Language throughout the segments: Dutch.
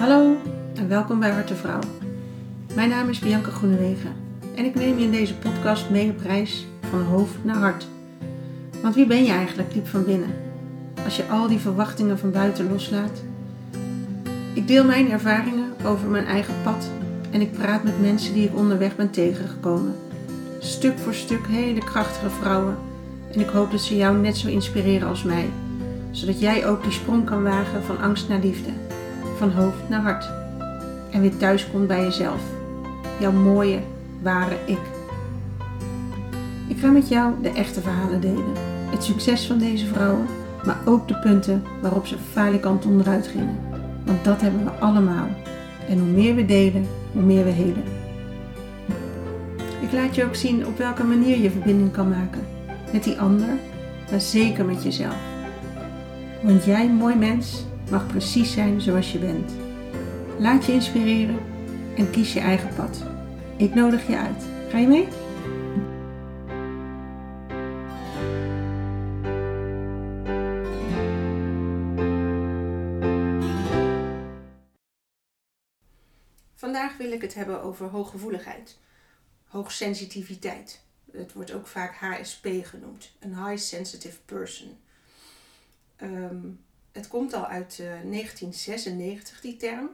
Hallo en welkom bij Harte Vrouw. Mijn naam is Bianca Groenewegen en ik neem je in deze podcast mee op reis van hoofd naar hart. Want wie ben je eigenlijk diep van binnen? Als je al die verwachtingen van buiten loslaat. Ik deel mijn ervaringen over mijn eigen pad en ik praat met mensen die ik onderweg ben tegengekomen. Stuk voor stuk hele krachtige vrouwen en ik hoop dat ze jou net zo inspireren als mij, zodat jij ook die sprong kan wagen van angst naar liefde van hoofd naar hart. En weer thuis komt bij jezelf. Jouw mooie, ware ik. Ik ga met jou de echte verhalen delen. Het succes van deze vrouwen, maar ook de punten waarop ze falikant onderuit gingen. Want dat hebben we allemaal. En hoe meer we delen, hoe meer we helen. Ik laat je ook zien op welke manier je verbinding kan maken. Met die ander, maar zeker met jezelf. Want jij, mooi mens, mag precies zijn zoals je bent. Laat je inspireren en kies je eigen pad. Ik nodig je uit. Ga je mee? Vandaag wil ik het hebben over hooggevoeligheid, hoogsensitiviteit. Het wordt ook vaak HSP genoemd, een high sensitive person. Um, het komt al uit 1996, eh, die term.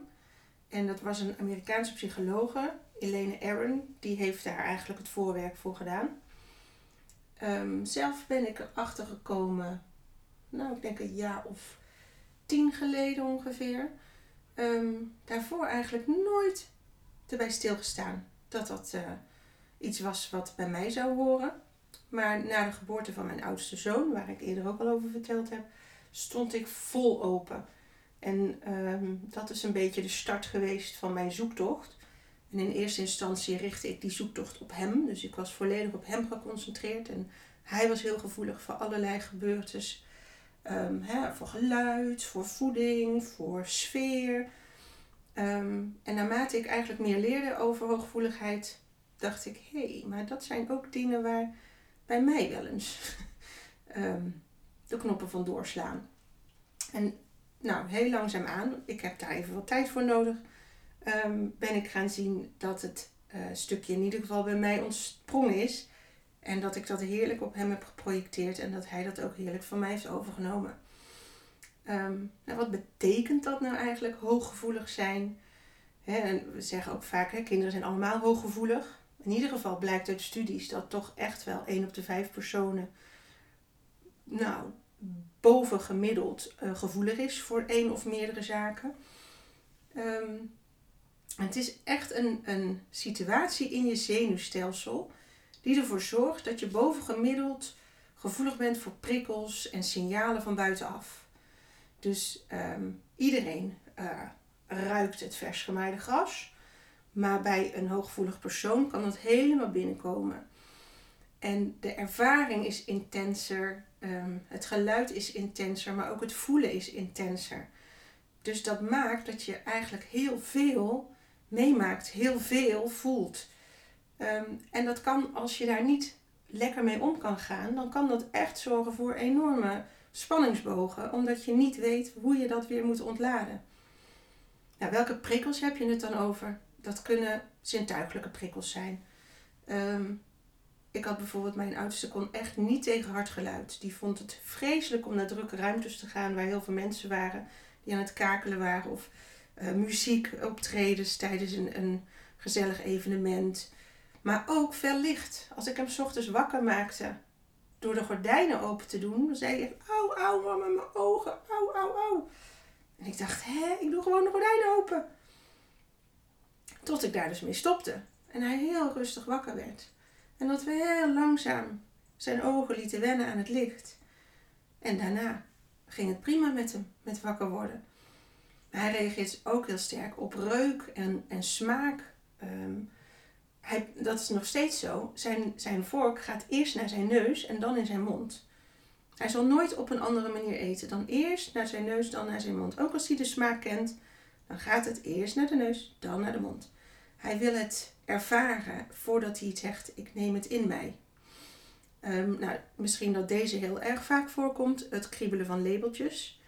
En dat was een Amerikaanse psychologe, Elaine Aron, die heeft daar eigenlijk het voorwerk voor gedaan. Um, zelf ben ik erachter gekomen, nou ik denk een jaar of tien geleden ongeveer. Ehm, daarvoor eigenlijk nooit erbij stilgestaan dat dat uh, iets was wat bij mij zou horen. Maar na de geboorte van mijn oudste zoon, waar ik eerder ook al over verteld heb, stond ik vol open. En ehm, dat is een beetje de start geweest van mijn zoektocht. En in eerste instantie richtte ik die zoektocht op hem. Dus ik was volledig op hem geconcentreerd. En hij was heel gevoelig voor allerlei gebeurtes. Um, hè, voor geluid, voor voeding, voor sfeer. Ehm, en naarmate ik eigenlijk meer leerde over hooggevoeligheid, dacht ik, hé, hey, maar dat zijn ook dingen waar bij mij wel eens de knoppen van doorslaan. En nou, heel langzaam aan, ik heb daar even wat tijd voor nodig, ehm, ben ik gaan zien dat het uh, stukje in ieder geval bij mij ontsprongen is. En dat ik dat heerlijk op hem heb geprojecteerd en dat hij dat ook heerlijk van mij heeft overgenomen. Ehm, nou, wat betekent dat nou eigenlijk, hooggevoelig zijn? we zeggen ook vaak, kinderen zijn allemaal hooggevoelig. In ieder geval blijkt uit studies dat toch echt wel 1 op de 5 personen nou, bovengemiddeld uh, gevoelig is voor één of meerdere zaken. Ehm, het is echt een, een situatie in je zenuwstelsel die ervoor zorgt dat je bovengemiddeld gevoelig bent voor prikkels en signalen van buitenaf. Dus ehm, iedereen uh, ruikt het vers gemaaide gras, maar bij een hooggevoelig persoon kan dat helemaal binnenkomen. En de ervaring is intenser, ehm, het geluid is intenser, maar ook het voelen is intenser. Dus dat maakt dat je eigenlijk heel veel meemaakt, heel veel voelt. Ehm, en dat kan, als je daar niet lekker mee om kan gaan, dan kan dat echt zorgen voor enorme spanningsbogen, omdat je niet weet hoe je dat weer moet ontladen. Nou, welke prikkels heb je het dan over? Dat kunnen zintuigelijke prikkels zijn. Um, ik had bijvoorbeeld, mijn oudste kon echt niet tegen hard geluid. Die vond het vreselijk om naar drukke ruimtes te gaan waar heel veel mensen waren die aan het kakelen waren. Of uh, muziek optredens tijdens een, een gezellig evenement. Maar ook veel licht. Als ik hem ochtends wakker maakte door de gordijnen open te doen, zei hij: Auw, auw, mama, mijn ogen, auw, auw, auw. En ik dacht: Hé, ik doe gewoon de gordijnen open. Tot ik daar dus mee stopte. En hij heel rustig wakker werd. En dat we heel langzaam zijn ogen lieten wennen aan het licht. En daarna ging het prima met hem, met wakker worden. Hij reageert ook heel sterk op reuk en, en smaak. Ehm, hij, dat is nog steeds zo. Zijn, zijn vork gaat eerst naar zijn neus en dan in zijn mond. Hij zal nooit op een andere manier eten dan eerst naar zijn neus, dan naar zijn mond. Ook als hij de smaak kent, dan gaat het eerst naar de neus, dan naar de mond. Hij wil het ervaren voordat hij zegt, ik neem het in mij. Um, nou, misschien dat deze heel erg vaak voorkomt, het kriebelen van labeltjes.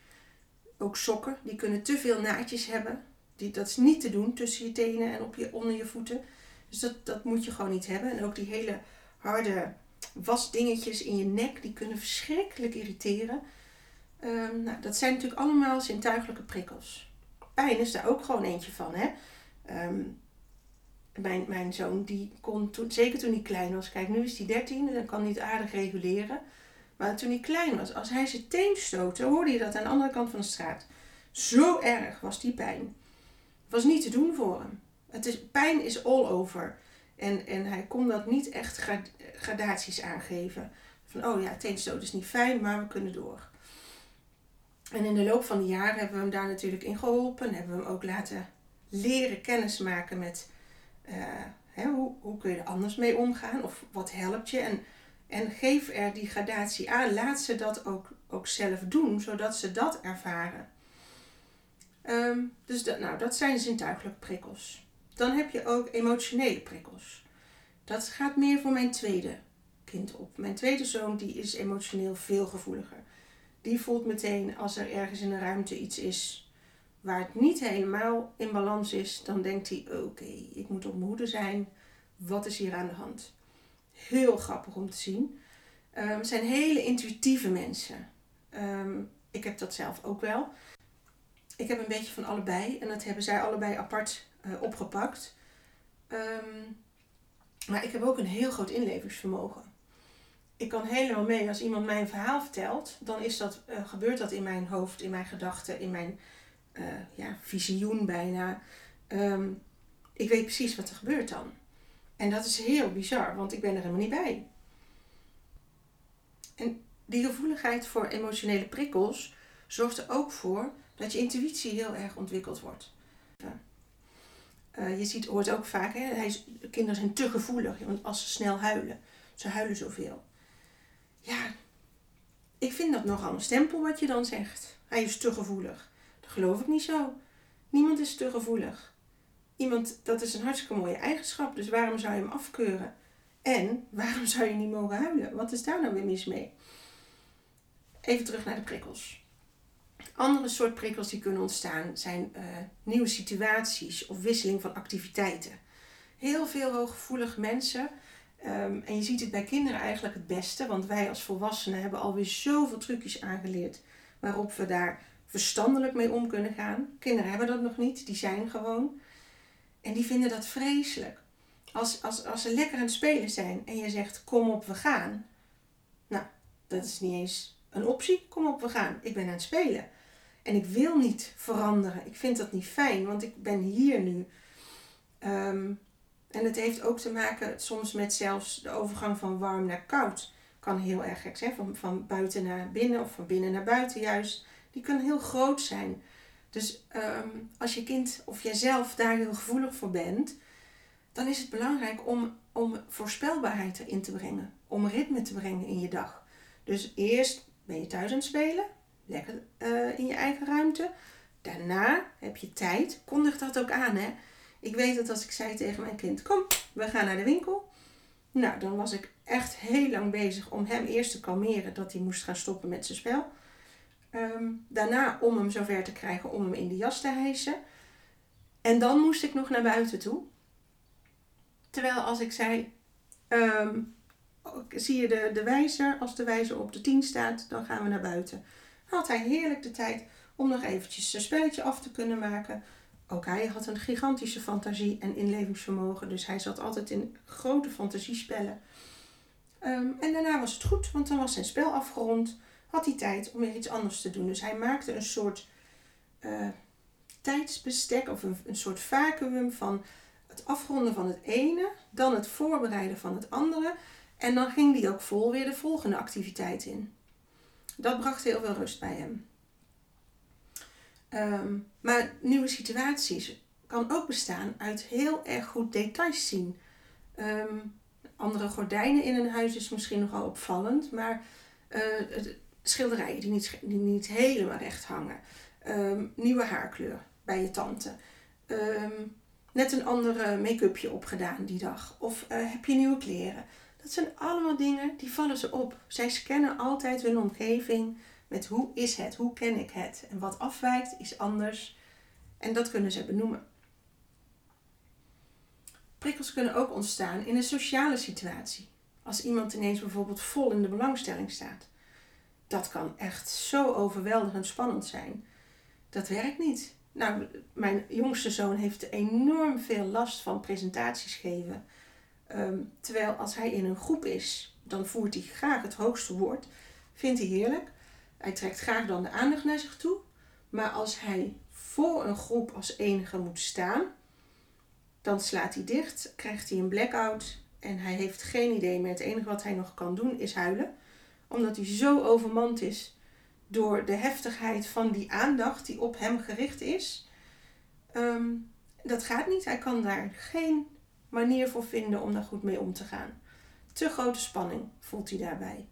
Ook sokken, die kunnen te veel naadjes hebben. Die, dat is niet te doen tussen je tenen en op je, onder je voeten. Dus dat, dat moet je gewoon niet hebben. En ook die hele harde wasdingetjes in je nek, die kunnen verschrikkelijk irriteren. Ehm, nou, dat zijn natuurlijk allemaal zintuigelijke prikkels. Pijn is daar ook gewoon eentje van. Hè? Ehm, mijn, mijn zoon, die kon toen, zeker toen hij klein was, kijk nu is hij 13, dan kan hij het aardig reguleren. Maar toen hij klein was, als hij zijn teen stootte, hoorde je dat aan de andere kant van de straat. Zo erg was die pijn. Het was niet te doen voor hem. Het is, pijn is all over. En, en hij kon dat niet echt gradaties aangeven. Van, oh ja, teenstoot is niet fijn, maar we kunnen door. En in de loop van de jaren hebben we hem daar natuurlijk in geholpen. Hebben we hem ook laten leren kennismaken met uh, hè, hoe, hoe kun je er anders mee omgaan of wat helpt je. En, en geef er die gradatie aan. Laat ze dat ook, ook zelf doen, zodat ze dat ervaren. Ehm, dus dat, nou, dat zijn zintuigelijke prikkels. Dan heb je ook emotionele prikkels. Dat gaat meer voor mijn tweede kind op. Mijn tweede zoon die is emotioneel veel gevoeliger. Die voelt meteen als er ergens in de ruimte iets is waar het niet helemaal in balans is, dan denkt hij: oké, ik moet op mijn zijn. Wat is hier aan de hand? Heel grappig om te zien. Het zijn hele intuïtieve mensen. Ehm, ik heb dat zelf ook wel. Ik heb een beetje van allebei en dat hebben zij allebei apart uh, opgepakt. Um, maar ik heb ook een heel groot inlevingsvermogen. Ik kan helemaal mee als iemand mij een verhaal vertelt, dan is dat, uh, gebeurt dat in mijn hoofd, in mijn gedachten, in mijn uh, ja, visioen bijna. Um, ik weet precies wat er gebeurt dan. En dat is heel bizar, want ik ben er helemaal niet bij. En die gevoeligheid voor emotionele prikkels zorgt er ook voor dat je intuïtie heel erg ontwikkeld wordt. Uh, je ziet, hoort ook vaak, hè, kinderen zijn te gevoelig want als ze snel huilen. Ze huilen zoveel. Ja, ik vind dat nogal een stempel wat je dan zegt. Hij is te gevoelig. Geloof ik niet zo. Niemand is te gevoelig. Iemand, dat is een hartstikke mooie eigenschap, dus waarom zou je hem afkeuren? En waarom zou je niet mogen huilen? Wat is daar nou weer mis mee? Even terug naar de prikkels. Andere soort prikkels die kunnen ontstaan zijn uh, nieuwe situaties of wisseling van activiteiten. Heel veel hooggevoelige mensen, um, en je ziet het bij kinderen eigenlijk het beste, want wij als volwassenen hebben alweer zoveel trucjes aangeleerd waarop we daar verstandelijk mee om kunnen gaan. Kinderen hebben dat nog niet, die zijn gewoon. En die vinden dat vreselijk. Als, als, als ze lekker aan het spelen zijn en je zegt kom op we gaan. Nou, dat is niet eens een optie. Kom op we gaan. Ik ben aan het spelen. En ik wil niet veranderen. Ik vind dat niet fijn, want ik ben hier nu. Um, en het heeft ook te maken soms met zelfs de overgang van warm naar koud. Kan heel erg gek zijn, van, van buiten naar binnen of van binnen naar buiten juist. Die kunnen heel groot zijn. Dus um, als je kind of jijzelf daar heel gevoelig voor bent, dan is het belangrijk om, om voorspelbaarheid erin te brengen. Om ritme te brengen in je dag. Dus eerst ben je thuis aan het spelen, lekker uh, in je eigen ruimte. Daarna heb je tijd. Kondig dat ook aan, hè. Ik weet dat als ik zei tegen mijn kind, kom, we gaan naar de winkel. Nou, dan was ik echt heel lang bezig om hem eerst te kalmeren dat hij moest gaan stoppen met zijn spel. Um, daarna om hem zover te krijgen om hem in de jas te hijsen. En dan moest ik nog naar buiten toe. Terwijl als ik zei, um, zie je de, de wijzer, als de wijzer op de 10 staat, dan gaan we naar buiten had hij heerlijk de tijd om nog eventjes zijn spelletje af te kunnen maken. Ook hij had een gigantische fantasie en inlevingsvermogen, dus hij zat altijd in grote fantasiespellen. Um, en daarna was het goed, want dan was zijn spel afgerond, had hij tijd om weer iets anders te doen. Dus hij maakte een soort uh, tijdsbestek of een, een soort vacuüm van het afronden van het ene, dan het voorbereiden van het andere. En dan ging hij ook vol weer de volgende activiteit in. Dat bracht heel veel rust bij hem. Um, maar nieuwe situaties kan ook bestaan uit heel erg goed details zien. Um, andere gordijnen in een huis is misschien nogal opvallend, maar uh, schilderijen die niet, niet helemaal recht hangen. Um, nieuwe haarkleur bij je tante. net een andere make-upje opgedaan die dag. Of uh, heb je nieuwe kleren. Dat zijn allemaal dingen die vallen ze op. Zij scannen altijd hun omgeving met hoe is het, hoe ken ik het. En wat afwijkt is anders En dat kunnen ze benoemen. Prikkels kunnen ook ontstaan in een sociale situatie. Als iemand ineens bijvoorbeeld vol in de belangstelling staat. Dat kan echt zo overweldigend spannend zijn. Dat werkt niet. Nou, mijn jongste zoon heeft enorm veel last van presentaties geven. Ehm, terwijl als hij in een groep is, dan voert hij graag het hoogste woord. Vindt hij heerlijk. Hij trekt graag dan de aandacht naar zich toe. Maar als hij voor een groep als enige moet staan, dan slaat hij dicht, krijgt hij een blackout en hij heeft geen idee meer. Het enige wat hij nog kan doen is huilen, omdat hij zo overmand is door de heftigheid van die aandacht die op hem gericht is. Ehm, dat gaat niet. Hij kan daar geen manier voor vinden om daar goed mee om te gaan. Te grote spanning voelt hij daarbij.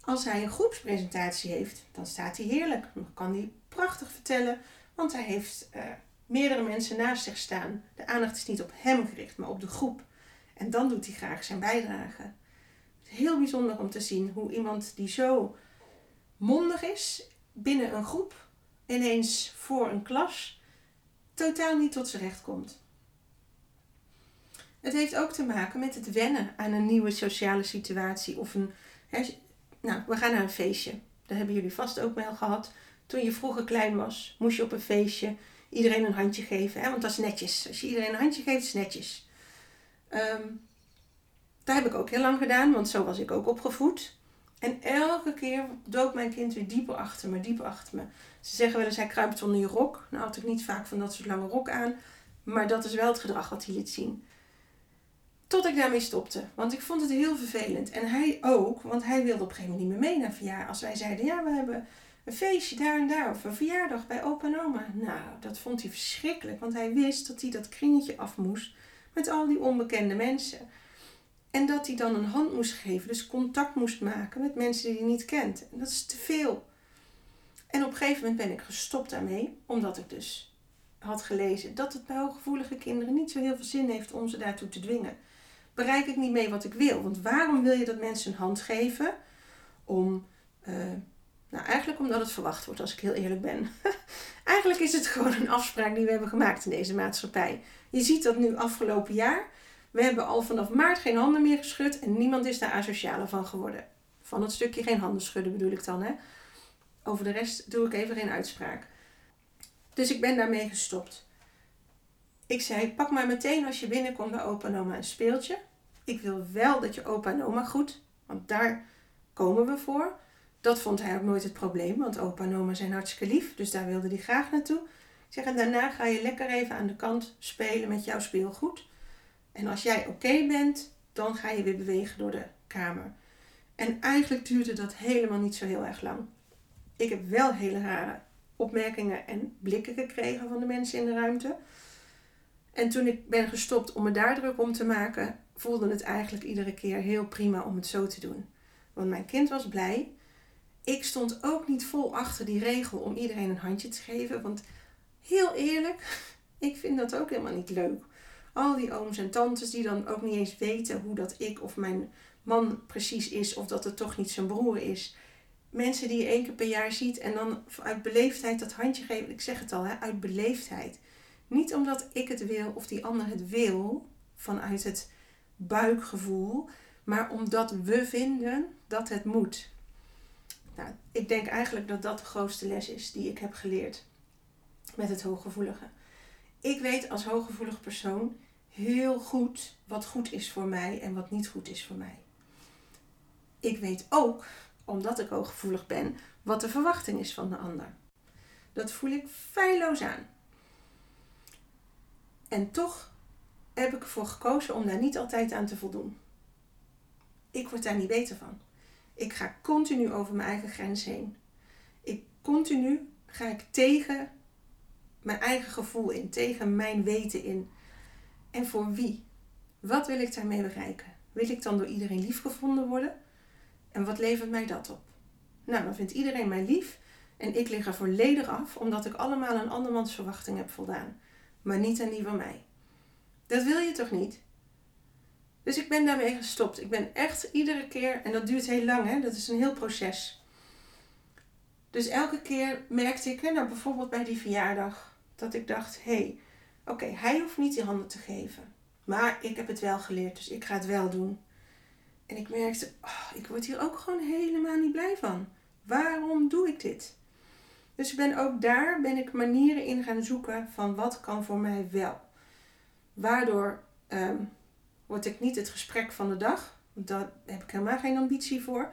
Als hij een groepspresentatie heeft, dan staat hij heerlijk. Dan kan hij prachtig vertellen, want hij heeft uh, meerdere mensen naast zich staan. De aandacht is niet op hem gericht, maar op de groep. En dan doet hij graag zijn bijdrage. Heel bijzonder om te zien hoe iemand die zo mondig is binnen een groep, ineens voor een klas, totaal niet tot zijn recht komt. Het heeft ook te maken met het wennen aan een nieuwe sociale situatie of een. nou, we gaan naar een feestje. Daar hebben jullie vast ook wel gehad. Toen je vroeger klein was, moest je op een feestje iedereen een handje geven. Hè? Want dat is netjes. Als je iedereen een handje geeft, is netjes. Um, dat heb ik ook heel lang gedaan, want zo was ik ook opgevoed. En elke keer dook mijn kind weer dieper achter me, dieper achter me. Ze zeggen wel eens, hij kruipt onder je rok. Nou had ik niet vaak van dat soort lange rok aan. Maar dat is wel het gedrag wat hij liet zien. Tot ik daarmee stopte. Want ik vond het heel vervelend. En hij ook, want hij wilde op een gegeven moment niet meer mee naar verjaardag. Als wij zeiden, ja, we hebben een feestje daar en daar. Of een verjaardag bij opa en oma. Nou, dat vond hij verschrikkelijk. Want hij wist dat hij dat kringetje af moest. Met al die onbekende mensen. En dat hij dan een hand moest geven. Dus contact moest maken met mensen die hij niet kent. En dat is te veel. En op een gegeven moment ben ik gestopt daarmee. Omdat ik dus had gelezen dat het bij hooggevoelige kinderen niet zo heel veel zin heeft om ze daartoe te dwingen. Bereik ik niet mee wat ik wil. Want waarom wil je dat mensen een hand geven? Om... Uh, nou, eigenlijk omdat het verwacht wordt, als ik heel eerlijk ben. eigenlijk is het gewoon een afspraak die we hebben gemaakt in deze maatschappij. Je ziet dat nu afgelopen jaar. We hebben al vanaf maart geen handen meer geschud en niemand is daar asocialer van geworden. Van het stukje geen handen schudden bedoel ik dan. Hè? Over de rest doe ik even geen uitspraak. Dus ik ben daarmee gestopt. Ik zei, pak maar meteen als je binnenkomt bij opa en oma een speeltje. Ik wil wel dat je opa en oma goed, want daar komen we voor. Dat vond hij ook nooit het probleem, want opa en oma zijn hartstikke lief, dus daar wilde hij graag naartoe. Ik zeg, en daarna ga je lekker even aan de kant spelen met jouw speelgoed. En als jij oké bent, dan ga je weer bewegen door de kamer. En eigenlijk duurde dat helemaal niet zo heel erg lang. Ik heb wel hele rare opmerkingen en blikken gekregen van de mensen in de ruimte. En toen ik ben gestopt om me daar druk om te maken, voelde het eigenlijk iedere keer heel prima om het zo te doen. Want mijn kind was blij ik stond ook niet vol achter die regel om iedereen een handje te geven. Want heel eerlijk, ik vind dat ook helemaal niet leuk. Al die ooms en tantes die dan ook niet eens weten hoe dat ik of mijn man precies is, of dat het toch niet zijn broer is. Mensen die je één keer per jaar ziet en dan uit beleefdheid dat handje geven. Ik zeg het al, hè, uit beleefdheid. Niet omdat ik het wil of die ander het wil, vanuit het buikgevoel, maar omdat we vinden dat het moet. Nou, ik denk eigenlijk dat dat de grootste les is die ik heb geleerd met het hooggevoelige. Ik weet als hooggevoelig persoon heel goed wat goed is voor mij en wat niet goed is voor mij. Ik weet ook, omdat ik hooggevoelig ben, wat de verwachting is van de ander. Dat voel ik feilloos aan. En toch heb ik ervoor gekozen om daar niet altijd aan te voldoen. Ik word daar niet beter van. Ik ga continu over mijn eigen grens heen. Ik continu ga ik tegen mijn eigen gevoel in, tegen mijn weten in. En voor wie? Wat wil ik daarmee bereiken? Wil ik dan door iedereen lief gevonden worden? En wat levert mij dat op? Nou, dan vindt iedereen mij lief en ik lig er volledig af omdat ik allemaal aan andermans verwachting heb voldaan, maar niet aan die van mij. Dat wil je toch niet? Dus ik ben daarmee gestopt. Ik ben echt iedere keer, en dat duurt heel lang, hè, dat is een heel proces. Dus elke keer merkte ik, nou bijvoorbeeld bij die verjaardag, Dat ik dacht, hé, hey, oké, hij hoeft niet die handen te geven. Maar ik heb het wel geleerd, dus ik ga het wel doen. En ik merkte, oh, ik word hier ook gewoon helemaal niet blij van. Waarom doe ik dit? Dus ben ook daar ben ik manieren in gaan zoeken van wat kan voor mij wel. Waardoor um, word ik niet het gesprek van de dag. Daar heb ik helemaal geen ambitie voor.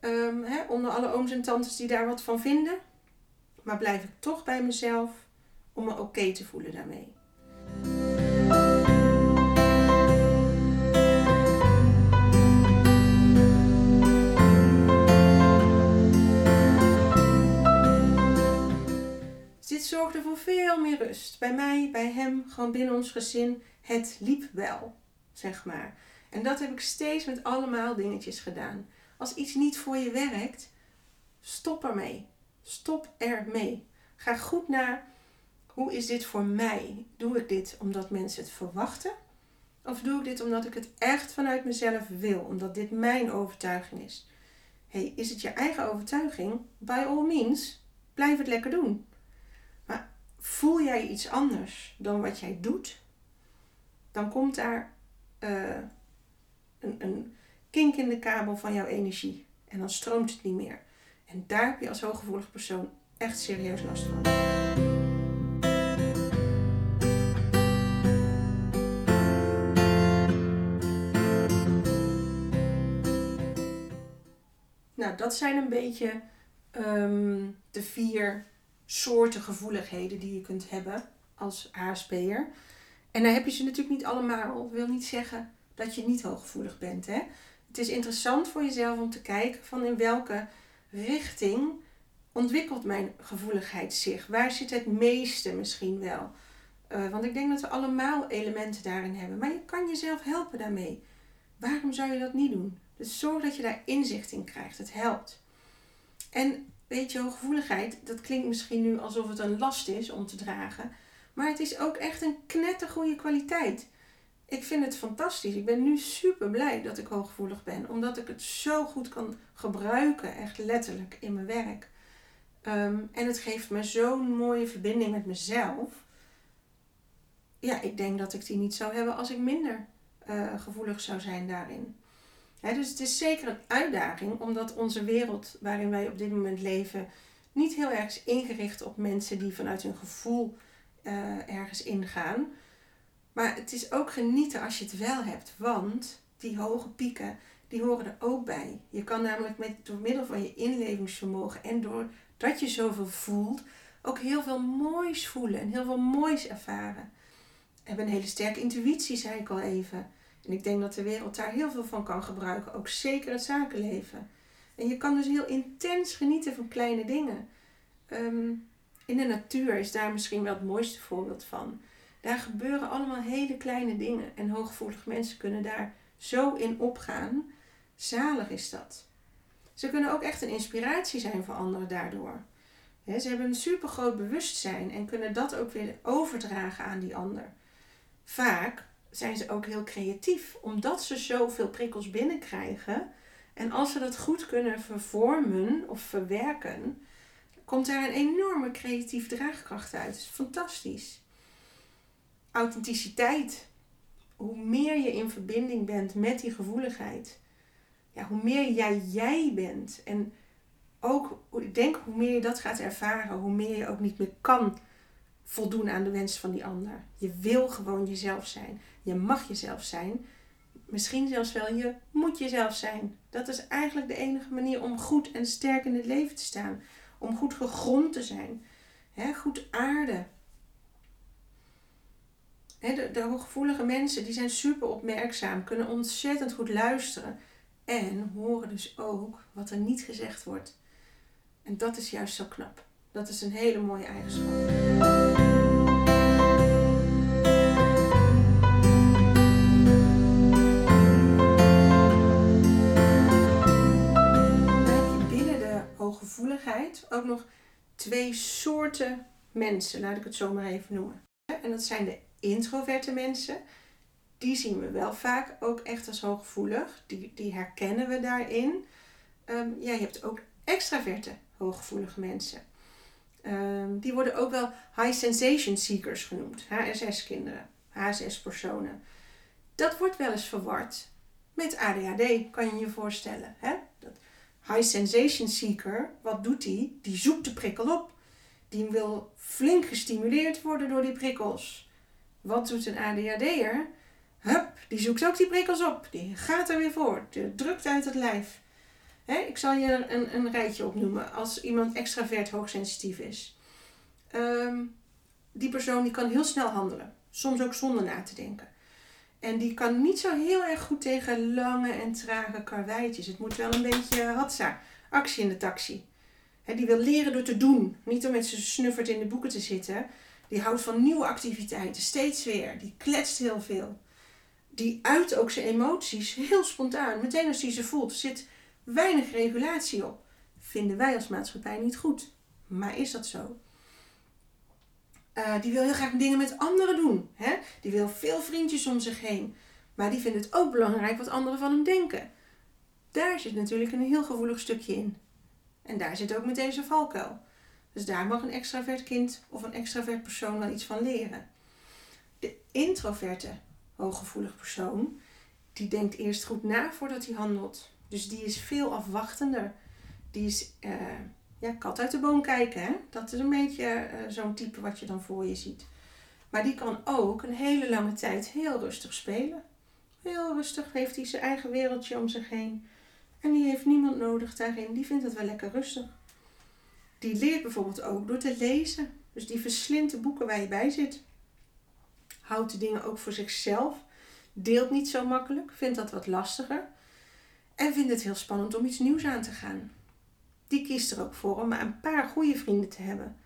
Um, onder alle ooms en tantes die daar wat van vinden. Maar blijf ik toch bij mezelf om me oké te voelen daarmee. dit zorgde voor veel meer rust. Bij mij, bij hem, gewoon binnen ons gezin. Het liep wel, zeg maar. En dat heb ik steeds met allemaal dingetjes gedaan. Als iets niet voor je werkt, stop ermee. Stop ermee. Ga goed naar hoe is dit voor mij? Doe ik dit omdat mensen het verwachten? Of doe ik dit omdat ik het echt vanuit mezelf wil, omdat dit mijn overtuiging is? Hey, is het je eigen overtuiging? By all means, blijf het lekker doen. Maar voel jij iets anders dan wat jij doet? Dan komt daar uh, een, een kink in de kabel van jouw energie. En dan stroomt het niet meer. En daar heb je als hooggevoelig persoon echt serieus last van. Nou, dat zijn een beetje um, de vier soorten gevoeligheden die je kunt hebben als HSP'er. En dan heb je ze natuurlijk niet allemaal. Dat wil niet zeggen dat je niet hooggevoelig bent. Hè? Het is interessant voor jezelf om te kijken van in welke richting ontwikkelt mijn gevoeligheid zich? Waar zit het meeste misschien wel? Uh, want ik denk dat we allemaal elementen daarin hebben. Maar je kan jezelf helpen daarmee. Waarom zou je dat niet doen? Dus zorg dat je daar inzicht in krijgt. Het helpt. En weet je, hooggevoeligheid, dat klinkt misschien nu alsof het een last is om te dragen. Maar het is ook echt een knettergoeie kwaliteit. Ik vind het fantastisch. Ik ben nu super blij dat ik hooggevoelig ben. Omdat ik het zo goed kan gebruiken, echt letterlijk, in mijn werk. Ehm, en het geeft me zo'n mooie verbinding met mezelf. Ja, ik denk dat ik die niet zou hebben als ik minder uh, gevoelig zou zijn daarin. Dus het is zeker een uitdaging, omdat onze wereld waarin wij op dit moment leven niet heel erg is ingericht op mensen die vanuit hun gevoel uh, ergens ingaan. Maar het is ook genieten als je het wel hebt, want die hoge pieken, die horen er ook bij. Je kan namelijk met, door middel van je inlevingsvermogen en doordat je zoveel voelt, ook heel veel moois voelen en heel veel moois ervaren. We hebben een hele sterke intuïtie, zei ik al even. En ik denk dat de wereld daar heel veel van kan gebruiken, ook zeker het zakenleven. En je kan dus heel intens genieten van kleine dingen. Ehm, in de natuur is daar misschien wel het mooiste voorbeeld van. Daar gebeuren allemaal hele kleine dingen en hooggevoelige mensen kunnen daar zo in opgaan. Zalig is dat. Ze kunnen ook echt een inspiratie zijn voor anderen daardoor. ze hebben een super groot bewustzijn en kunnen dat ook weer overdragen aan die ander. Vaak zijn ze ook heel creatief, omdat ze zoveel prikkels binnenkrijgen. En als ze dat goed kunnen vervormen of verwerken, komt daar een enorme creatieve draagkracht uit. Is fantastisch. Authenticiteit. Hoe meer je in verbinding bent met die gevoeligheid, ja, hoe meer jij jij bent. En ook, ik denk, hoe meer je dat gaat ervaren, hoe meer je ook niet meer kan voldoen aan de wens van die ander. Je wil gewoon jezelf zijn. Je mag jezelf zijn. Misschien zelfs wel je moet jezelf zijn. Dat is eigenlijk de enige manier om goed en sterk in het leven te staan. Om goed gegrond te zijn. goed aarde. de, de hooggevoelige mensen die zijn super opmerkzaam, kunnen ontzettend goed luisteren. En horen dus ook wat er niet gezegd wordt. En dat is juist zo knap. Dat is een hele mooie eigenschap. Gevoeligheid ook nog twee soorten mensen, laat ik het zo maar even noemen. En dat zijn de introverte mensen. Die zien we wel vaak ook echt als hooggevoelig. Die, die herkennen we daarin. Um, ja, je hebt ook extraverte hooggevoelige mensen. Ehm, die worden ook wel high sensation seekers genoemd. HSS-kinderen, HSS-personen. Dat wordt wel eens verward met ADHD, kan je je voorstellen. Hè? Dat high sensation seeker, wat doet die? Die zoekt de prikkel op. Die wil flink gestimuleerd worden door die prikkels. Wat doet een ADHD'er? Hup, die zoekt ook die prikkels op. Die gaat er weer voor. Die drukt uit het lijf. ik zal je een, een rijtje opnoemen als iemand extravert hoogsensitief is. Ehm, die persoon die kan heel snel handelen. Soms ook zonder na te denken. En die kan niet zo heel erg goed tegen lange en trage karweitjes. Het moet wel een beetje hatsa. Actie in de taxi. die wil leren door te doen. Niet om met zijn snuffert in de boeken te zitten. Die houdt van nieuwe activiteiten. Steeds weer. Die kletst heel veel. Die uit ook zijn emoties heel spontaan. Meteen als hij ze voelt. Er zit weinig regulatie op. Vinden wij als maatschappij niet goed. Maar is dat zo? Uh, die wil heel graag dingen met anderen doen. Hè? Die wil veel vriendjes om zich heen. Maar die vindt het ook belangrijk wat anderen van hem denken. Daar zit natuurlijk een heel gevoelig stukje in. En daar zit ook meteen zijn valkuil. Dus daar mag een extravert kind of een extravert persoon wel iets van leren. De introverte hooggevoelig persoon, die denkt eerst goed na voordat hij handelt. Dus die is veel afwachtender. Die is uh, ja, kat uit de boom kijken. Hè? Dat is een beetje uh, zo'n type wat je dan voor je ziet. Maar die kan ook een hele lange tijd heel rustig spelen. Heel rustig heeft hij zijn eigen wereldje om zich heen. En die heeft niemand nodig daarin. Die vindt het wel lekker rustig. Die leert bijvoorbeeld ook door te lezen. Dus die verslindt de boeken waar je bij zit. Houdt de dingen ook voor zichzelf. Deelt niet zo makkelijk. Vindt dat wat lastiger. En vindt het heel spannend om iets nieuws aan te gaan die kiest er ook voor om maar een paar goede vrienden te hebben.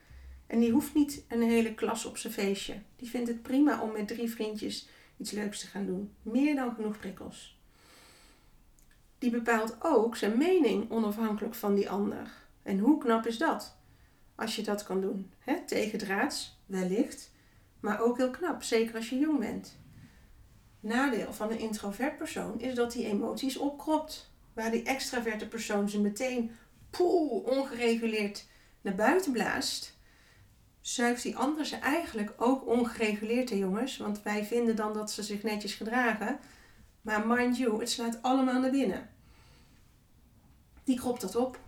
En die hoeft niet een hele klas op zijn feestje. Die vindt het prima om met drie vriendjes iets leuks te gaan doen. Meer dan genoeg prikkels. Die bepaalt ook zijn mening onafhankelijk van die ander. En hoe knap is dat? Als je dat kan doen. He, tegendraads, wellicht. Maar ook heel knap, zeker als je jong bent. Nadeel van een introvert persoon is dat hij emoties opkropt. Waar die extraverte persoon ze meteen poeh, ongereguleerd naar buiten blaast, zuigt die ander ze eigenlijk ook ongereguleerd, hè jongens. Want wij vinden dan dat ze zich netjes gedragen. Maar mind you, het slaat allemaal naar binnen. Die kropt dat op.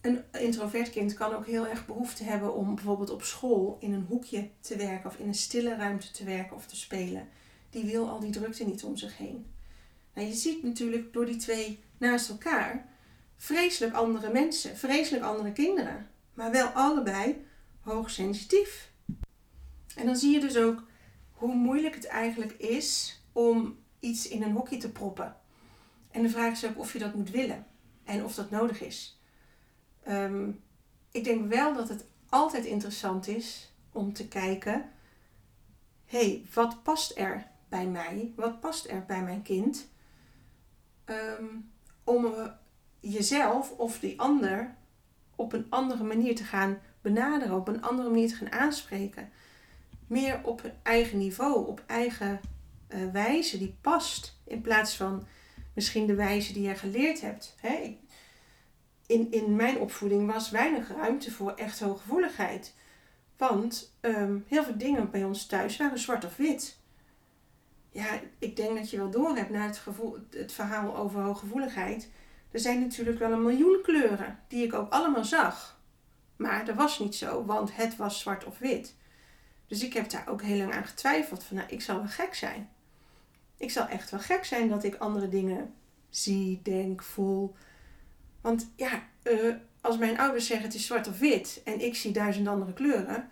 Een introvert kind kan ook heel erg behoefte hebben om bijvoorbeeld op school in een hoekje te werken of in een stille ruimte te werken of te spelen. Die wil al die drukte niet om zich heen. Nou, je ziet natuurlijk door die twee naast elkaar vreselijk andere mensen, vreselijk andere kinderen, maar wel allebei hoogsensitief. En dan zie je dus ook hoe moeilijk het eigenlijk is om iets in een hokje te proppen. En de vraag is ook of je dat moet willen en of dat nodig is. Ehm, ik denk wel dat het altijd interessant is om te kijken: hey, wat past er bij mij? Wat past er bij mijn kind? Um, om jezelf of die ander op een andere manier te gaan benaderen, op een andere manier te gaan aanspreken. Meer op eigen niveau, op eigen uh, wijze die past, in plaats van misschien de wijze die je geleerd hebt. Hè? In, in mijn opvoeding was weinig ruimte voor echt hooggevoeligheid. Want um, heel veel dingen bij ons thuis waren zwart of wit ja, ik denk dat je wel door hebt naar het, gevoel, het verhaal over hooggevoeligheid. Er zijn natuurlijk wel een miljoen kleuren die ik ook allemaal zag. Maar dat was niet zo, want het was zwart of wit. Dus ik heb daar ook heel lang aan getwijfeld. Van nou, ik zal wel gek zijn. Ik zal echt wel gek zijn dat ik andere dingen zie, denk, voel. Want ja, uh, als mijn ouders zeggen het is zwart of wit en ik zie duizend andere kleuren,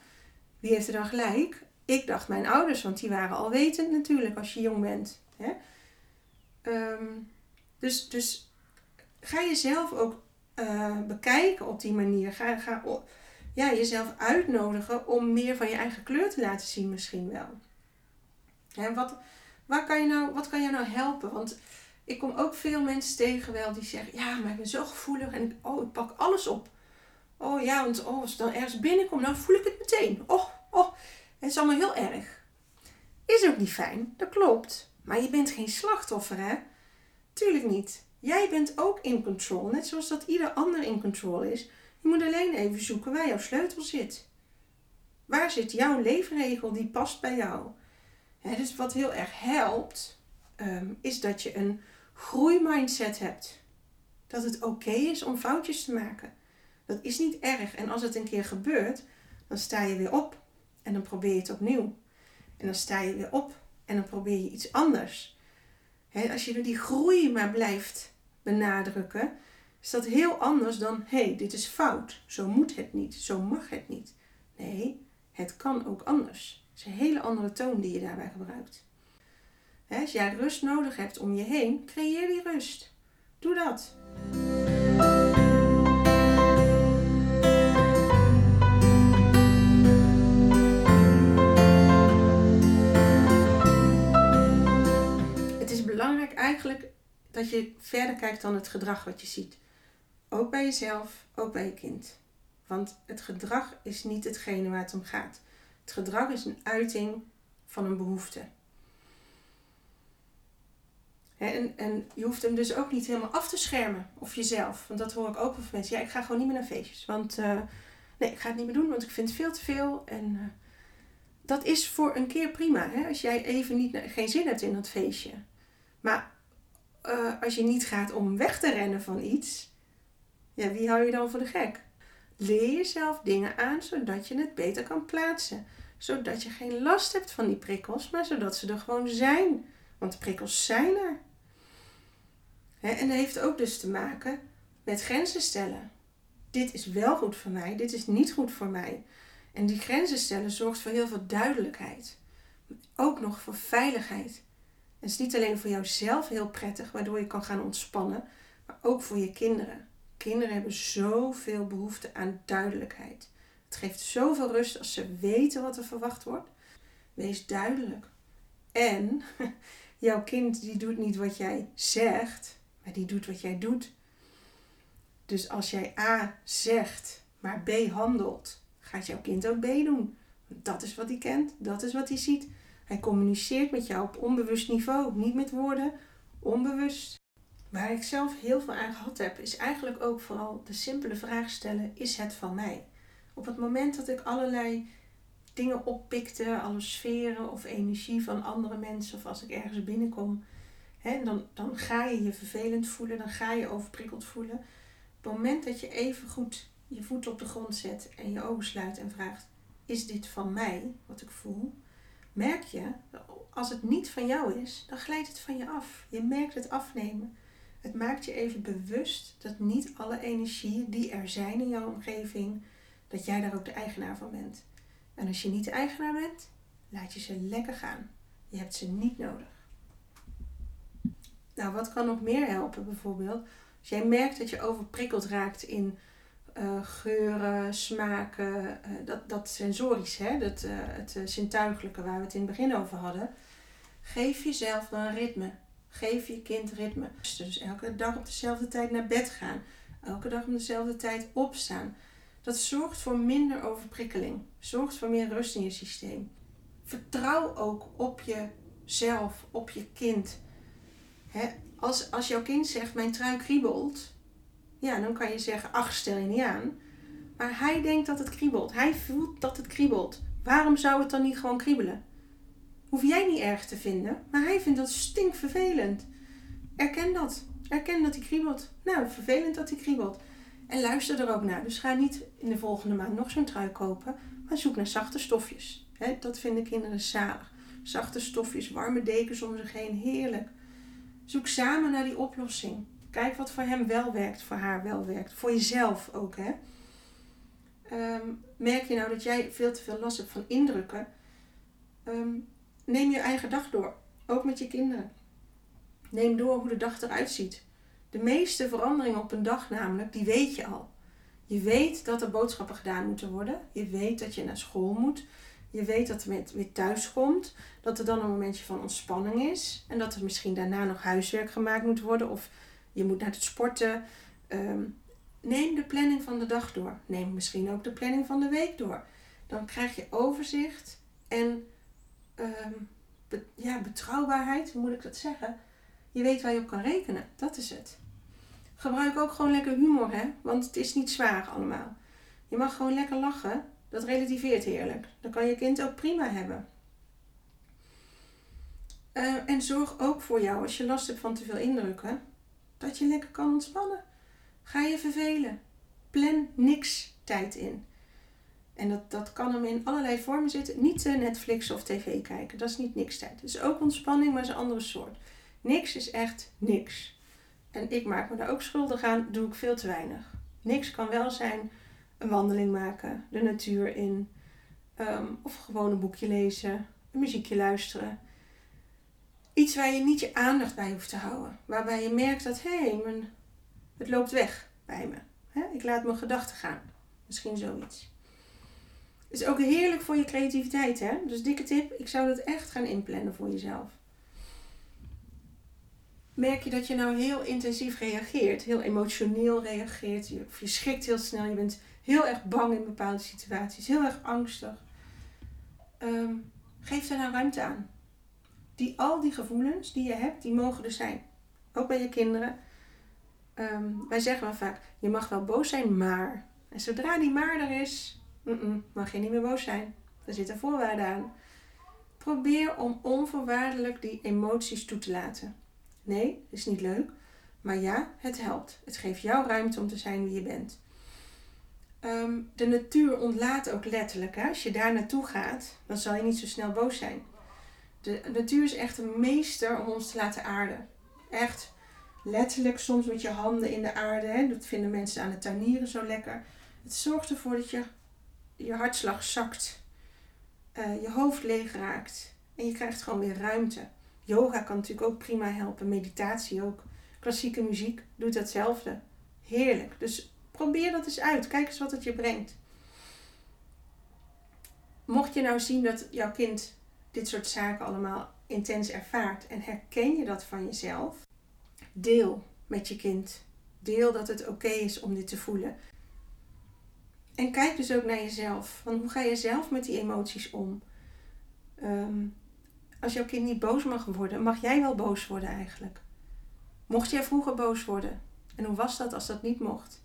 wie heeft er dan gelijk? Ik dacht mijn ouders, want die waren al wetend natuurlijk als je jong bent. Hè? Ehm, dus, dus ga jezelf ook uh, bekijken op die manier. Ga, ga ja, jezelf uitnodigen om meer van je eigen kleur te laten zien misschien wel. Hè, wat, waar kan je nou, wat kan je nou helpen? Want ik kom ook veel mensen tegen wel die zeggen... Ja, maar ik ben zo gevoelig en oh, ik pak alles op. Oh ja, want oh, als ik dan ergens binnenkom, dan voel ik het meteen. Oh, oh. Het is allemaal heel erg. Is ook niet fijn, dat klopt. Maar je bent geen slachtoffer, hè? Tuurlijk niet. Jij bent ook in control. Net zoals dat ieder ander in control is, Je moet alleen even zoeken waar jouw sleutel zit. Waar zit jouw leefregel die past bij jou? dus wat heel erg helpt, ehm, is dat je een groeimindset hebt. Dat het oké is om foutjes te maken. Dat is niet erg. En als het een keer gebeurt, dan sta je weer op en dan probeer je het opnieuw. En dan sta je weer op en dan probeer je iets anders. als je die groei maar blijft benadrukken, is dat heel anders dan: hé, hey, dit is fout. Zo moet het niet. Zo mag het niet. Nee, het kan ook anders. Het is een hele andere toon die je daarbij gebruikt. als jij rust nodig hebt om je heen, creëer die rust. Doe dat. Eigenlijk dat je verder kijkt dan het gedrag wat je ziet. Ook bij jezelf, ook bij je kind. Want het gedrag is niet hetgene waar het om gaat. Het gedrag is een uiting van een behoefte. En, en je hoeft hem dus ook niet helemaal af te schermen. Of jezelf. Want dat hoor ik ook van mensen. Ja, ik ga gewoon niet meer naar feestjes. Want uh, nee, ik ga het niet meer doen, want ik vind het veel te veel. En uh, dat is voor een keer prima. Hè? Als jij even niet, geen zin hebt in dat feestje. Maar uh, als je niet gaat om weg te rennen van iets. Ja, wie hou je dan voor de gek? Leer jezelf dingen aan zodat je het beter kan plaatsen. Zodat je geen last hebt van die prikkels, maar zodat ze er gewoon zijn. Want prikkels zijn er. en dat heeft ook dus te maken met grenzen stellen. Dit is wel goed voor mij, dit is niet goed voor mij. En die grenzen stellen zorgt voor heel veel duidelijkheid. Ook nog voor veiligheid. Het is niet alleen voor jouzelf heel prettig, waardoor je kan gaan ontspannen, maar ook voor je kinderen. Kinderen hebben zoveel behoefte aan duidelijkheid. Het geeft zoveel rust als ze weten wat er verwacht wordt. Wees duidelijk. En jouw kind die doet niet wat jij zegt, maar die doet wat jij doet. Dus als jij A zegt, maar B handelt, gaat jouw kind ook B doen. Dat is wat hij kent, dat is wat hij ziet. Hij communiceert met jou op onbewust niveau, niet met woorden, onbewust. Waar ik zelf heel veel aan gehad heb, is eigenlijk ook vooral de simpele vraag stellen: is het van mij? Op het moment dat ik allerlei dingen oppikte, alle sferen of energie van andere mensen, of als ik ergens binnenkom, hè, dan, dan ga je je vervelend voelen, dan ga je overprikkeld voelen. Op het moment dat je even goed je voet op de grond zet en je ogen sluit en vraagt: is dit van mij wat ik voel? Merk je, als het niet van jou is, dan glijdt het van je af. Je merkt het afnemen. Het maakt je even bewust dat niet alle energieën die er zijn in jouw omgeving, dat jij daar ook de eigenaar van bent. En als je niet de eigenaar bent, laat je ze lekker gaan. Je hebt ze niet nodig. Nou, wat kan nog meer helpen bijvoorbeeld? Als jij merkt dat je overprikkeld raakt in uh, geuren, smaken, uh, dat, dat sensorisch, hè? Dat, uh, het zintuigelijke waar we het in het begin over hadden. Geef jezelf dan ritme. Geef je kind ritme. Dus elke dag op dezelfde tijd naar bed gaan. Elke dag op dezelfde tijd opstaan. Dat zorgt voor minder overprikkeling. Zorgt voor meer rust in je systeem. Vertrouw ook op jezelf, op je kind. als, als jouw kind zegt, mijn trui kriebelt. Ja, dan kan je zeggen, ach, stel je niet aan. Maar hij denkt dat het kriebelt. Hij voelt dat het kriebelt. Waarom zou het dan niet gewoon kriebelen? Hoef jij niet erg te vinden, maar hij vindt dat stinkvervelend. Erken dat. Erken dat hij kriebelt. Nou, vervelend dat hij kriebelt. En luister er ook naar. Dus ga niet in de volgende maand nog zo'n trui kopen, maar zoek naar zachte stofjes. dat vinden kinderen zalig. Zachte stofjes, warme dekens om zich heen, heerlijk. Zoek samen naar die oplossing. Kijk wat voor hem wel werkt, voor haar wel werkt. Voor jezelf ook, hè. Ehm, merk je nou dat jij veel te veel last hebt van indrukken? Ehm, neem je eigen dag door. Ook met je kinderen. Neem door hoe de dag eruit ziet. De meeste veranderingen op een dag namelijk, die weet je al. Je weet dat er boodschappen gedaan moeten worden. Je weet dat je naar school moet. Je weet dat er weer thuis komt. Dat er dan een momentje van ontspanning is. En dat er misschien daarna nog huiswerk gemaakt moet worden. Of je moet naar het sporten. Ehm, neem de planning van de dag door. Neem misschien ook de planning van de week door. Dan krijg je overzicht en ehm, ja, betrouwbaarheid, hoe moet ik dat zeggen? Je weet waar je op kan rekenen. Dat is het. Gebruik ook gewoon lekker humor, hè? Want het is niet zwaar allemaal. Je mag gewoon lekker lachen. Dat relativeert heerlijk. Dan kan je kind ook prima hebben. Uh, en zorg ook voor jou, als je last hebt van te veel indrukken, dat je lekker kan ontspannen. Ga je vervelen. Plan niks tijd in. En dat, dat kan hem in allerlei vormen zitten. Niet uh, Netflix of tv kijken. Dat is niet niks tijd. Het is ook ontspanning, maar is een andere soort. Niks is echt niks. En ik maak me daar ook schuldig aan. Doe ik veel te weinig. Niks kan wel zijn een wandeling maken. De natuur in. Um, of gewoon een boekje lezen. Een muziekje luisteren. Iets waar je niet je aandacht bij hoeft te houden. Waarbij je merkt dat, hé, hey, het loopt weg bij me. ik laat mijn gedachten gaan. Misschien zoiets. Is ook heerlijk voor je creativiteit, hè? Dus dikke tip, ik zou dat echt gaan inplannen voor jezelf. Merk je dat je nou heel intensief reageert, heel emotioneel reageert, of je schrikt heel snel, je bent heel erg bang in bepaalde situaties, heel erg angstig. Um, geef daar nou ruimte aan. Die, al die gevoelens die je hebt, die mogen er zijn. Ook bij je kinderen. Ehm, wij zeggen wel vaak, je mag wel boos zijn, maar. En zodra die maar er is, mag je niet meer boos zijn. Er zitten voorwaarden aan. Probeer om onvoorwaardelijk die emoties toe te laten. Nee, is niet leuk. Maar ja, het helpt. Het geeft jou ruimte om te zijn wie je bent. Ehm, de natuur ontlaat ook letterlijk. Hè? Als je daar naartoe gaat, dan zal je niet zo snel boos zijn. De natuur is echt een meester om ons te laten aarden. Echt letterlijk, soms met je handen in de aarde. Hè? Dat vinden mensen aan het tuinieren zo lekker. Het zorgt ervoor dat je je hartslag zakt, uh, je hoofd leeg raakt en je krijgt gewoon weer ruimte. Yoga kan natuurlijk ook prima helpen, meditatie ook. Klassieke muziek doet hetzelfde. Heerlijk. Dus probeer dat eens uit. Kijk eens wat het je brengt. Mocht je nou zien dat jouw kind dit soort zaken allemaal intens ervaart en herken je dat van jezelf, deel met je kind. Deel dat het oké is om dit te voelen. En kijk dus ook naar jezelf. Want hoe ga je zelf met die emoties om? Ehm, als jouw kind niet boos mag worden, mag jij wel boos worden eigenlijk. Mocht jij vroeger boos worden? En hoe was dat als dat niet mocht?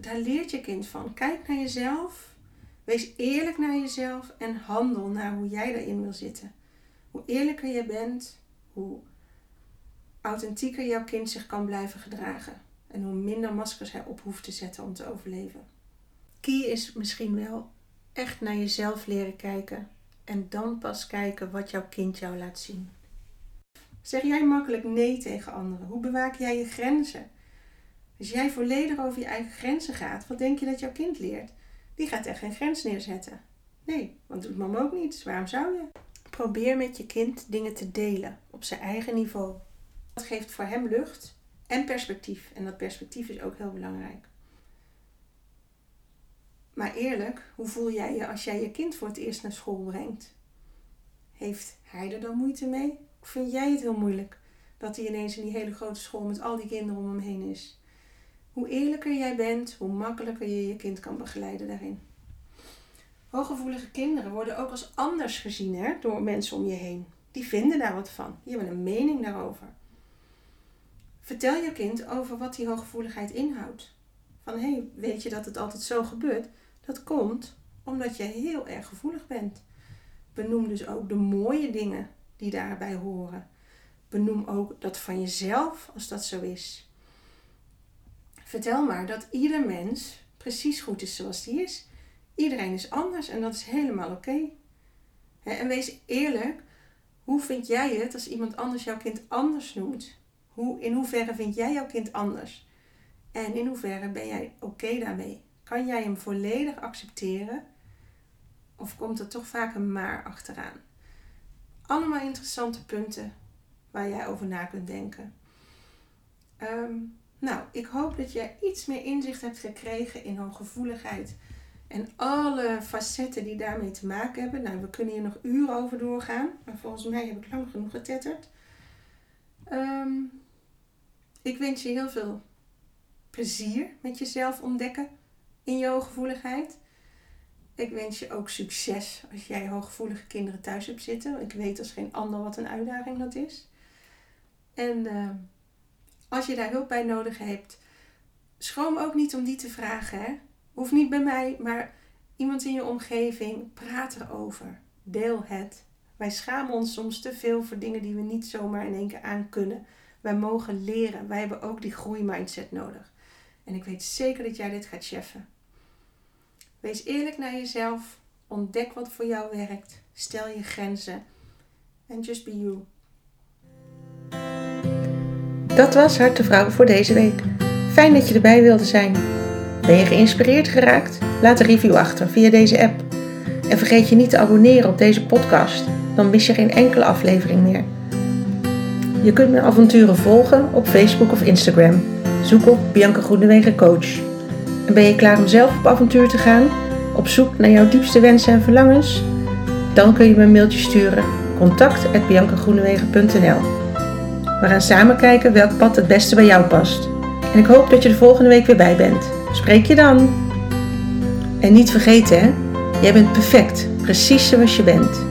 daar leert je kind van. Kijk naar jezelf. Wees eerlijk naar jezelf en handel naar hoe jij erin wil zitten. Hoe eerlijker je bent, hoe authentieker jouw kind zich kan blijven gedragen. En hoe minder maskers hij op hoeft te zetten om te overleven. Key is misschien wel echt naar jezelf leren kijken. En dan pas kijken wat jouw kind jou laat zien. Zeg jij makkelijk nee tegen anderen? Hoe bewaak jij je grenzen? Als jij volledig over je eigen grenzen gaat, wat denk je dat jouw kind leert? Die gaat echt geen grens neerzetten. Nee, want doet mama ook niet. Waarom zou je? Probeer met je kind dingen te delen op zijn eigen niveau. Dat geeft voor hem lucht en perspectief. En dat perspectief is ook heel belangrijk. Maar eerlijk, hoe voel jij je als jij je kind voor het eerst naar school brengt? Heeft hij er dan moeite mee? Of vind jij het heel moeilijk dat hij ineens in die hele grote school met al die kinderen om hem heen is? Hoe eerlijker jij bent, hoe makkelijker je je kind kan begeleiden daarin. Hooggevoelige kinderen worden ook als anders gezien hè, door mensen om je heen. Die vinden daar wat van. Die hebben een mening daarover. Vertel je kind over wat die hooggevoeligheid inhoudt. Van hé, hey, weet je dat het altijd zo gebeurt? Dat komt omdat je heel erg gevoelig bent. Benoem dus ook de mooie dingen die daarbij horen. Benoem ook dat van jezelf als dat zo is. Vertel maar dat ieder mens precies goed is zoals die is. Iedereen is anders en dat is helemaal oké. En wees eerlijk, hoe vind jij het als iemand anders jouw kind anders noemt? Hoe, in hoeverre vind jij jouw kind anders? En in hoeverre ben jij oké daarmee? Kan jij hem volledig accepteren? Of komt er toch vaak een maar achteraan? Allemaal interessante punten waar jij over na kunt denken. Ehm, nou, ik hoop dat jij iets meer inzicht hebt gekregen in hooggevoeligheid. En alle facetten die daarmee te maken hebben. Nou, we kunnen hier nog uren over doorgaan. Maar volgens mij heb ik lang genoeg getetterd. Um, ik wens je heel veel plezier met jezelf ontdekken in je hooggevoeligheid. Ik wens je ook succes als jij hooggevoelige kinderen thuis hebt zitten. Ik weet als geen ander wat een uitdaging dat is. En uh, als je daar hulp bij nodig hebt, schroom ook niet om die te vragen. Hè? Hoeft niet bij mij, maar iemand in je omgeving. Praat erover. Deel het. Wij schamen ons soms te veel voor dingen die we niet zomaar in één keer aan kunnen. Wij mogen leren. Wij hebben ook die groeimindset nodig. En ik weet zeker dat jij dit gaat cheffen. Wees eerlijk naar jezelf. Ontdek wat voor jou werkt. Stel je grenzen. En just be you. Dat was Hart de Vrouw voor deze week. Fijn dat je erbij wilde zijn. Ben je geïnspireerd geraakt? Laat een review achter via deze app. En vergeet je niet te abonneren op deze podcast, dan mis je geen enkele aflevering meer. Je kunt mijn avonturen volgen op Facebook of Instagram. Zoek op Bianca Groenewegen Coach. En ben je klaar om zelf op avontuur te gaan? Op zoek naar jouw diepste wensen en verlangens? Dan kun je me een mailtje sturen. contact.biancagroenewegen.nl We gaan samen kijken welk pad het beste bij jou past. En ik hoop dat je de volgende week weer bij bent. Spreek je dan! En niet vergeten hè, jij bent perfect, precies zoals je bent.